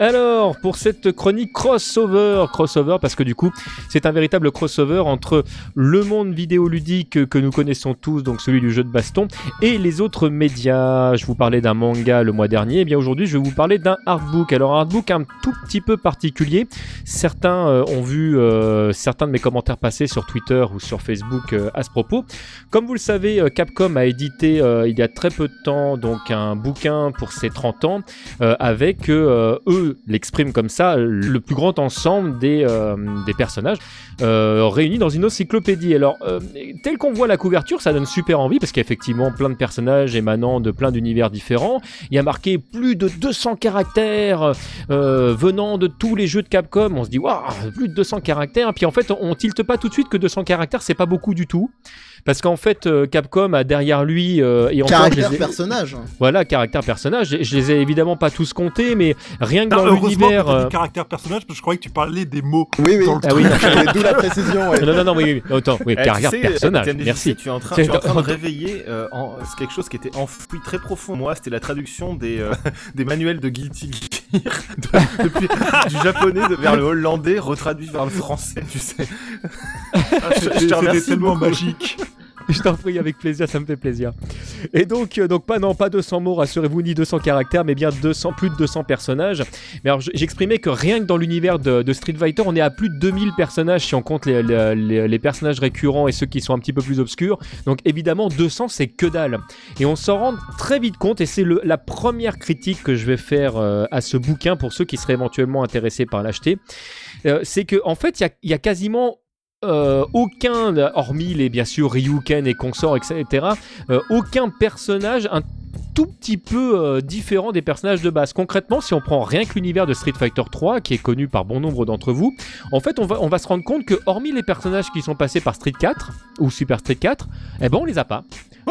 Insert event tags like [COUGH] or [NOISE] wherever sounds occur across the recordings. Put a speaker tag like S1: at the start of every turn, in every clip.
S1: Alors, pour cette chronique crossover, crossover parce que du coup, c'est un véritable crossover entre le monde vidéoludique que nous connaissons tous, donc celui du jeu de baston, et les autres médias. Je vous parlais d'un manga le mois dernier, et eh bien aujourd'hui, je vais vous parler d'un artbook. Alors, un artbook un tout petit peu particulier. Certains euh, ont vu euh, certains de mes commentaires passer sur Twitter ou sur Facebook euh, à ce propos. Comme vous le savez, Capcom a édité il y a très peu de temps donc un bouquin pour ses 30 ans avec eux l'exprime comme ça, le plus grand ensemble des, euh, personnages euh, réunis dans une encyclopédie. Alors, euh, tel qu'on voit la couverture, ça donne super envie parce qu'il y a effectivement plein de personnages émanant de plein d'univers différents. Il y a marqué plus de 200 caractères venant de tous les jeux de Capcom. On se dit, waouh, plus de 200 caractères. Puis en fait, on tilte pas tout de suite que 200 caractères, c'est pas beaucoup du tout. Parce qu'en fait, euh, Capcom a derrière lui
S2: euh, et encore, caractère personnage.
S1: Voilà, caractère personnage. Je, les ai évidemment pas tous comptés, mais rien que dans l'univers.
S3: Euh... caractère personnage, parce que je croyais que tu parlais des mots.
S2: Oui, oui. Ah, oui [LAUGHS] D'où la précision.
S1: Ouais. Non, non, non, oui, oui. Autant, oui, eh, caractère personnage. Merci.
S4: Tu es en train, tu es en train de [LAUGHS] réveiller euh, en, quelque chose qui était enfoui très profond. Moi, c'était la traduction des [LAUGHS] des manuels de Guilty Gear depuis du japonais vers le hollandais retraduit vers le français. Tu sais.
S3: Ah, je, te remercie tellement magique. [LAUGHS]
S1: Je t'en prie, avec plaisir, ça me fait plaisir. Et donc, euh, donc pas, non, pas 200 mots, rassurez-vous, ni 200 caractères, mais bien 200, plus de 200 personnages. Mais alors, j'exprimais que rien que dans l'univers de, Street Fighter, on est à plus de 2000 personnages si on compte les, personnages récurrents et ceux qui sont un petit peu plus obscurs. Donc, évidemment, 200, c'est que dalle. Et on s'en rend très vite compte, et c'est la première critique que je vais faire euh, à ce bouquin pour ceux qui seraient éventuellement intéressés par l'acheter. Euh, c'est que en fait, il y a quasiment euh, aucun, hormis les bien sûr Ryuken et consorts, etc., euh, aucun personnage un tout petit peu euh, différent des personnages de base. Concrètement, si on prend rien que l'univers de Street Fighter 3, qui est connu par bon nombre d'entre vous, en fait, on va, on va se rendre compte que, hormis les personnages qui sont passés par Street 4 ou Super Street 4, eh ben, on les a pas.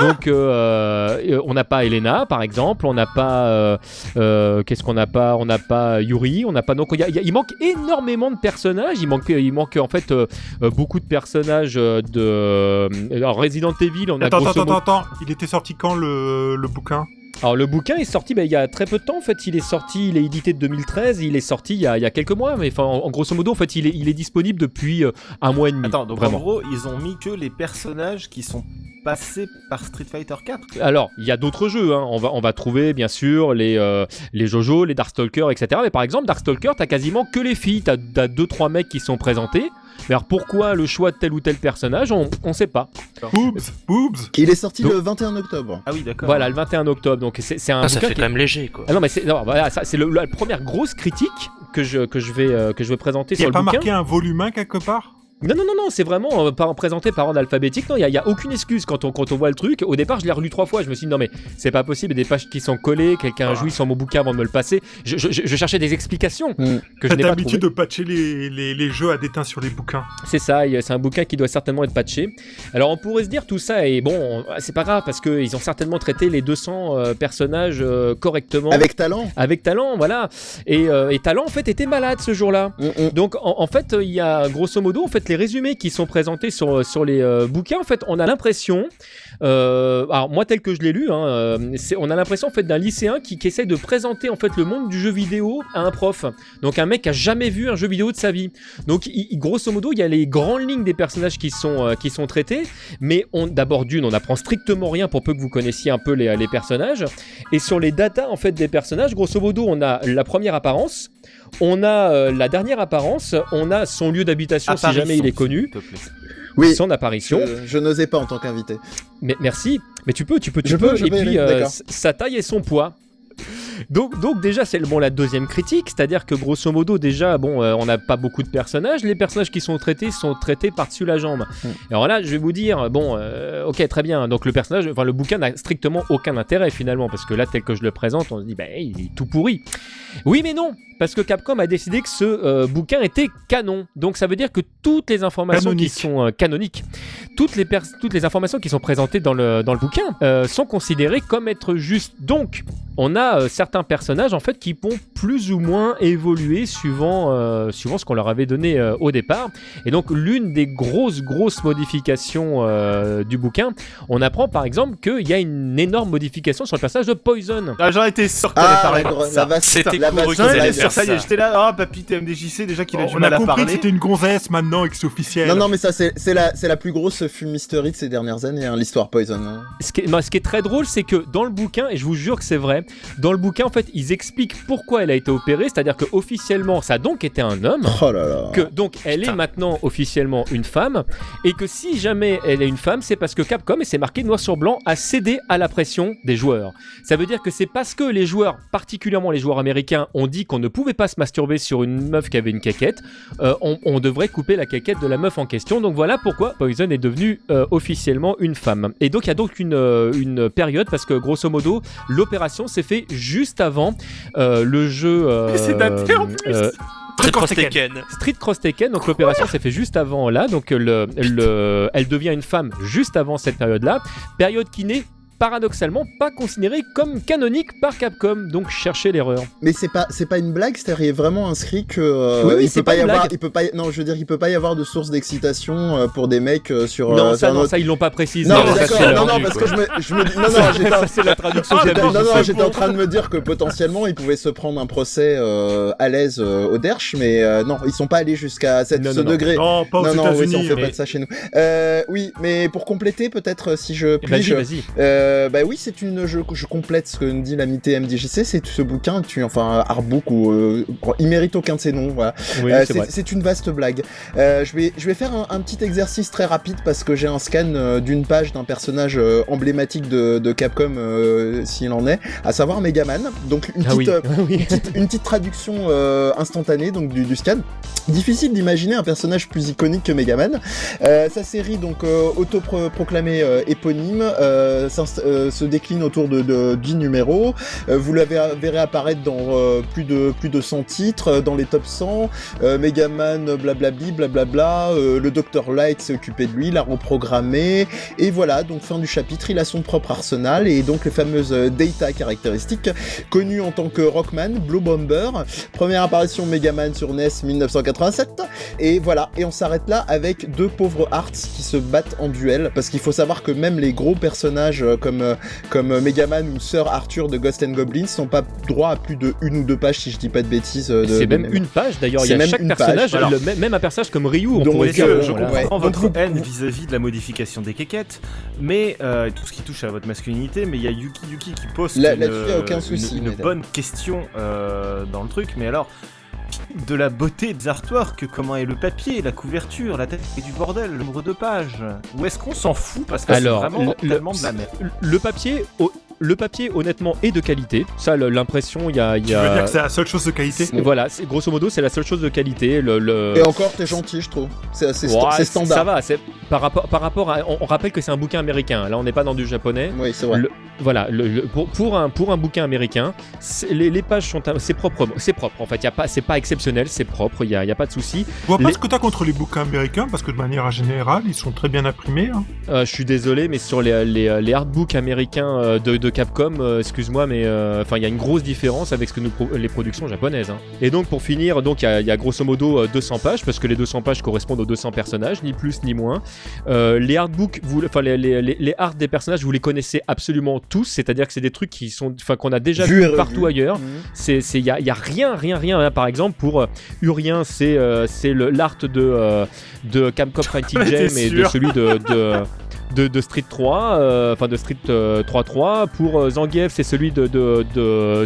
S1: Donc, on n'a pas Elena, par exemple, on n'a pas. Qu'est-ce qu'on n'a pas? On n'a pas Yuri, on n'a pas. Donc, il manque énormément de personnages. Il manque, il manque en fait beaucoup de personnages de. Alors, Resident Evil, on a.
S3: Attends, attends, attends, attends. Il était sorti quand le, le bouquin?
S1: Alors le bouquin est sorti ben, il y a très peu de temps en fait, il est sorti, il est édité de 2013, il est sorti il y a, il y a quelques mois, mais enfin en, grosso modo en fait il est, il est disponible depuis euh, un mois et demi.
S4: Attends, donc en gros ils ont mis que les personnages qui sont passés par Street Fighter 4
S1: Alors, il y a d'autres jeux, hein. on, va, on va trouver bien sûr les, euh, les Jojo, les Darkstalkers, etc. Mais par exemple, Darkstalker, t'as quasiment que les filles, t'as 2-3 mecs qui sont présentés. Mais alors pourquoi le choix de tel ou tel personnage, on, on sait pas.
S3: Boobs, boobs.
S2: Il est sorti le 21 octobre.
S4: Ah oui, d'accord.
S1: Voilà, le 21 octobre. Donc c'est un.
S5: Ah, ça fait quand même léger, quoi.
S1: Ah non, mais c'est voilà, c'est la première grosse critique que je que je vais euh, que je vais présenter sur le bouquin.
S3: Il a pas marqué un volume 1 quelque part?
S1: Non, non, non, non, c'est vraiment euh, présenté par ordre alphabétique. Non, il n'y a, aucune excuse quand on, quand on voit le truc. Au départ, je l'ai relu trois fois. Je me suis dit, non, mais c'est pas possible. Il y a des pages qui sont collées. Quelqu'un a joui sur mon bouquin avant de me le passer. Je, cherchais des explications mm. que je n'ai pas
S3: l'habitude de patcher les, les, jeux à déteint sur les bouquins.
S1: C'est ça. C'est un bouquin qui doit certainement être patché. Alors, on pourrait se dire tout ça. Et bon, c'est pas grave parce qu'ils ont certainement traité les 200 euh, personnages euh, correctement.
S2: Avec talent.
S1: Avec talent, voilà. Et, talent, en fait, était malade ce jour-là. Mm, mm. Donc, en, en fait, il y a grosso modo, en fait, les résumés qui sont présentés sur, sur les euh, bouquins, en fait, on a l'impression, euh, alors moi tel que je l'ai lu, hein, euh, on a l'impression en fait d'un lycéen qui, qui, de présenter en fait le monde du jeu vidéo à un prof. Donc un mec qui a jamais vu un jeu vidéo de sa vie. Donc grosso modo, il y a les grandes lignes des personnages qui sont, qui sont traités, mais d'abord d'une, on apprend strictement rien pour peu que vous connaissiez un peu les, les personnages. Et sur les datas en fait des personnages, grosso modo, on a la première apparence, on a la dernière apparence, on a son lieu d'habitation si jamais il est connu.
S2: Oui.
S1: Son apparition.
S2: Je, n'osais pas en tant qu'invité.
S1: Mais merci. Mais tu peux, tu peux, tu peux. et puis euh, sa taille et son poids. Donc, donc déjà, c'est bon, la deuxième critique, c'est-à-dire que grosso modo, déjà, bon, euh, on n'a pas beaucoup de personnages. Les personnages qui sont traités sont traités par-dessus la jambe. Hmm. Alors là, je vais vous dire, bon, euh, ok, très bien. Donc le personnage, enfin le bouquin n'a strictement aucun intérêt finalement, parce que là, tel que je le présente, on se dit, bah, il est tout pourri. Oui, mais non, parce que Capcom a décidé que ce euh, bouquin était canon. Donc ça veut dire que toutes les informations qui sont canoniques, toutes les, toutes les informations qui sont présentées dans le, dans le bouquin sont considérées comme être justes. Donc on a euh, certains personnages en fait qui vont plus ou moins évoluer suivant, euh, suivant ce qu'on leur avait donné euh, au départ. Et donc l'une des grosses grosses modifications euh, du bouquin, on apprend par exemple qu'il y a une énorme modification sur le personnage de Poison.
S4: Ah, j'en étais sûr que t'allais
S2: Ah,
S4: parler
S2: gro-
S4: ça.
S5: C'était
S2: la
S5: couru qu'ils allaient faire ça
S4: j'étais là, ah, papy TMDJC, déjà qu'il a du
S3: On
S4: mal
S3: a
S4: à
S3: compris que
S4: parler.
S3: c'était une gonzesse maintenant et que c'est officiel.
S2: Non, non, mais ça, c'est c'est la, c'est la plus grosse fumisterie de ces dernières années, hein, l'histoire Poison. hein.
S1: Ce qui, est, non, ce qui est très drôle, c'est que dans le bouquin, et je vous jure que c'est vrai, dans le bouquin, en fait, ils expliquent pourquoi elle a été opérée, c'est-à-dire que officiellement, ça a donc été un homme.
S2: Oh là là.
S1: Que donc elle est maintenant officiellement une femme et que si jamais elle est une femme, c'est parce que Capcom et c'est marqué noir sur blanc a cédé à la pression des joueurs. Ça veut dire que c'est parce que les joueurs, particulièrement les joueurs américains, ont dit qu'on ne pouvait pas se masturber sur une meuf qui avait une caquette, euh, on, on devrait couper la caquette de la meuf en question. Donc voilà pourquoi Poison est devenue euh, officiellement une femme. Et donc il y a donc une, euh, une période parce que grosso modo l'opération s'est fait juste avant euh, le jeu. euh,
S4: Mais c'est daté en plus.
S1: euh,
S5: Très
S3: Cross
S5: Cross Taken.
S1: Street Cross Taken, donc l'opération s'est fait juste avant là, donc le, le, elle devient une femme juste avant cette période-là, période qui n'est paradoxalement pas considérée comme canonique par Capcom, donc cherchez l'erreur.
S2: Mais c'est pas, c'est pas une blague, c'est-à-dire il est vraiment inscrit que euh,
S1: Oui, oui,
S2: il
S1: c'est
S2: peut pas
S1: pas
S2: y avoir, il peut pas, non, je veux dire, il peut pas y avoir de source d'excitation euh, pour des mecs euh, sur.
S1: non,
S2: euh,
S1: ça,
S2: sur
S1: non,
S2: autre-
S1: ça ils l'ont pas précisé.
S2: Non, d'accord, non, non, parce
S1: quoi.
S2: que je me, je me, non, non, [LAUGHS] j'étais, en-
S1: la traduction de
S2: non, non, j'étais en train de me dire que potentiellement ils pouvaient se prendre un procès euh, à l'aise euh, au Derch, mais euh, non, ils sont pas allés jusqu'à cette,
S1: Non,
S2: ce
S1: non, non.
S2: degré.
S3: Non, pas aux
S2: non, non, ça, on
S3: États-Unis.
S2: fait pas de ça chez nous. Oui, mais pour compléter, peut-être, si je
S1: Eh, Vas-y,
S2: puis,
S1: vas-y.
S2: Euh, bah oui, c'est une, je, je complète ce que nous dit l'amité MDJC, c'est ce bouquin, tu, enfin, Artbook, ou, euh, il mérite aucun de ses noms, voilà.
S1: Oui,
S2: Euh,
S1: c'est
S2: une vaste blague. Euh, je, vais, je vais faire un, un petit exercice très rapide parce que j'ai un scan euh, d'une page d'un personnage emblématique de, de Capcom, s'il en est, à savoir Megaman. Donc une
S1: Ah
S2: petite,
S1: oui. oui.
S2: une petite, une petite traduction instantanée donc du, du scan. Difficile d'imaginer un personnage plus iconique que Megaman. Sa série donc autoproclamée éponyme euh, euh, se décline autour de, de 10 numéros. Euh, vous la verrez apparaître dans euh, plus de plus de 100 titres dans les top 100. Euh, Megaman blablabli blablabla. le Dr Light s'est occupé de lui, l'a reprogrammé et voilà donc fin du chapitre. Il a son propre arsenal et donc les fameuses data caractéristiques connu en tant que Rockman, Blue Bomber, première apparition Megaman sur NES 1987, et voilà, et on s'arrête là avec deux pauvres Hearts qui se battent en duel, parce qu'il faut savoir que même les gros personnages comme, euh, comme euh, Megaman ou Sir Arthur de Ghost and Goblins n'ont pas droit à plus de une ou deux pages, si je dis pas de bêtises. euh,
S1: C'est même une page d'ailleurs, il y a
S2: même
S1: chaque
S2: une page,
S1: personnage, le- même un personnage comme Ryu, on
S2: Donc,
S1: pourrait
S4: je
S2: ouais.
S4: comprends
S2: Donc,
S4: votre haine vis-à-vis de la modification des quéquettes, mais euh, tout ce qui touche à votre masculinité, mais il y a Yuki Yuki qui pose
S2: Là-
S4: une,
S2: aucun
S4: une-
S2: souci,
S4: une,
S2: mais-
S4: bonne question euh, dans le truc, mais alors de la beauté des artworks, comment est le papier, la couverture, la tête et du bordel, le nombre de pages, ou est-ce qu'on s'en fout? Parce que c'est vraiment
S1: le-
S4: de la merde.
S1: Le papier, au- le papier honnêtement est de qualité. Ça, l'impression, il y a, y
S3: Tu veux
S1: a-
S3: dire que c'est la seule chose de qualité
S1: Voilà, c'est- grosso modo, c'est la seule chose de qualité. Le, le-
S2: Et encore, t'es gentil, je trouve. C'est c'est sta-
S1: Ouais,
S2: c'est
S1: Ça
S2: standard.
S1: va, c'est par rapport, par rapport à. On, on rappelle que c'est un bouquin américain. Là, on n'est pas dans du japonais.
S2: Oui, c'est vrai.
S1: Le- voilà, le- le- pour, pour un, pour un bouquin américain, les, les pages sont. C'est propre, c'est propre. En fait, y a pas, c'est pas exceptionnel, c'est propre. Il y a, y a pas de souci.
S3: Je vois pas
S1: Les-
S3: ce que t'as contre les bouquins américains, parce que de manière générale, ils sont très bien imprimés. hein.
S1: Euh, je suis désolé, mais sur les, les, les artbooks américains euh, de, de Capcom, euh, excuse-moi, mais euh, enfin, il y a une grosse différence avec ce que nous pro- les productions japonaises. hein. Et donc, pour finir, donc il y, a- il y a grosso modo euh, 200 pages, parce que les 200 pages correspondent aux 200 personnages, ni plus ni moins. Euh, les artbooks, vous, enfin les, les, les, les arts des personnages, vous les connaissez absolument tous, c'est-à-dire que c'est des trucs qui sont, enfin, qu'on a déjà
S2: Vu
S1: partout ailleurs.
S2: Mhm.
S1: C'est, c'est, y a, y a rien, rien, rien. hein. Par exemple, pour euh, Urien, c'est, euh, c'est l'art de, euh, de Capcom [LAUGHS] Fighting
S4: J'en étais
S1: Game et de celui de, de, [LAUGHS] de, de Street 3, euh, enfin de Street euh, 3-3. Pour euh, Zangief, c'est celui de,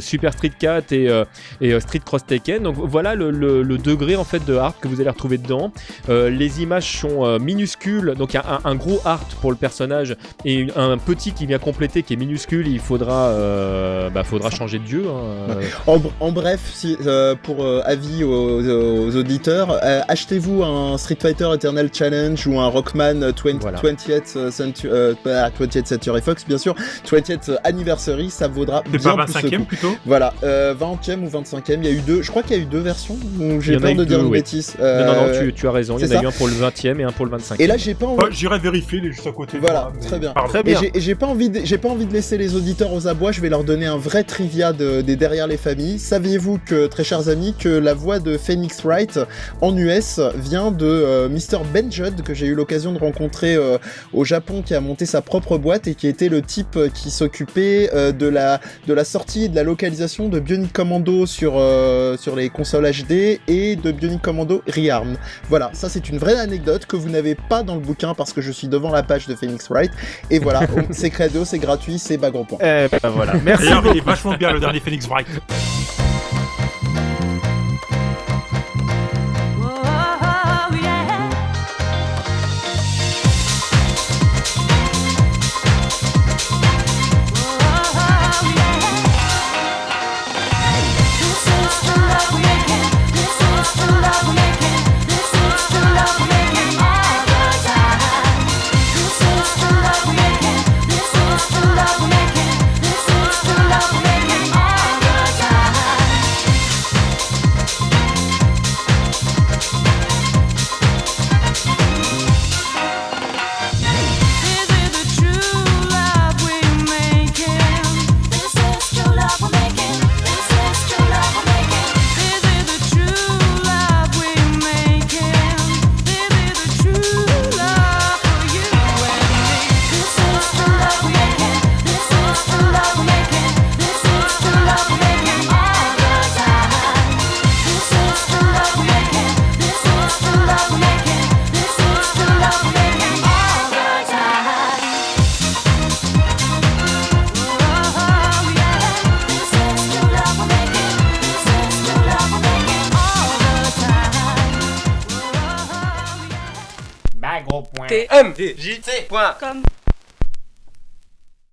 S1: Super Street 4 et, euh, et euh, Street Cross Tekken. Donc voilà le, le- le degré en fait de art que vous allez retrouver dedans. Euh, les images sont euh, minuscules, donc il y a un, un gros art pour le personnage et un petit qui vient compléter qui est minuscule. Il faudra, euh, bah, faudra changer de dieu. hein. Euh,
S2: En, br- en bref, si, euh, pour euh, avis aux, aux auditeurs, euh, achetez-vous un Street Fighter Eternal Challenge ou un Rockman 20,
S1: Voilà.
S2: 20th Century, euh, pas 20th Century Fox, bien sûr, 20th Anniversary, ça vaudra bien
S3: pas
S2: plus le
S3: 25ème
S2: coup.
S3: plutôt
S2: Voilà, euh, 20e ou 25e, il y a eu deux, je crois qu'il y a eu deux versions, ou
S1: Il y
S2: j'ai
S1: en a
S2: peur
S1: eu
S2: de dire
S1: deux,
S2: une
S1: oui.
S2: bêtise.
S1: Non, non, non,
S2: Euh,
S1: tu, tu as raison. Il y en a eu un pour le 20ème et un pour le 25ème.
S2: Et là, j'ai pas envie.
S3: J'irai vérifier, il est juste à côté. de
S2: Voilà,
S3: moi,
S2: très bien.
S4: Très
S2: Et
S4: bien.
S2: j'ai- et j'ai pas envie, de, j'ai pas envie de laisser les auditeurs aux abois. Je vais leur donner un vrai trivia de- des derrière les familles. Saviez-vous que, très chers amis, que la voix de Phoenix Wright en US vient de euh, Mr Ben Judd que j'ai eu l'occasion de rencontrer euh, au Japon, qui a monté sa propre boîte et qui était le type euh, qui s'occupait euh, de la de la sortie et de la localisation de Bionic Commando sur euh, sur les consoles HD et de Bionic Commando Rearm. Voilà, ça c'est une vraie anecdote que vous n'avez pas dans le bouquin parce que je suis devant la page de Phoenix Wright. Et voilà, [LAUGHS] c'est credo, c'est gratuit, c'est bas gros point.
S4: Eh ben voilà. Merci
S3: D'ailleurs, il est vachement bien le dernier Phoenix Wright.
S6: TMDJC.com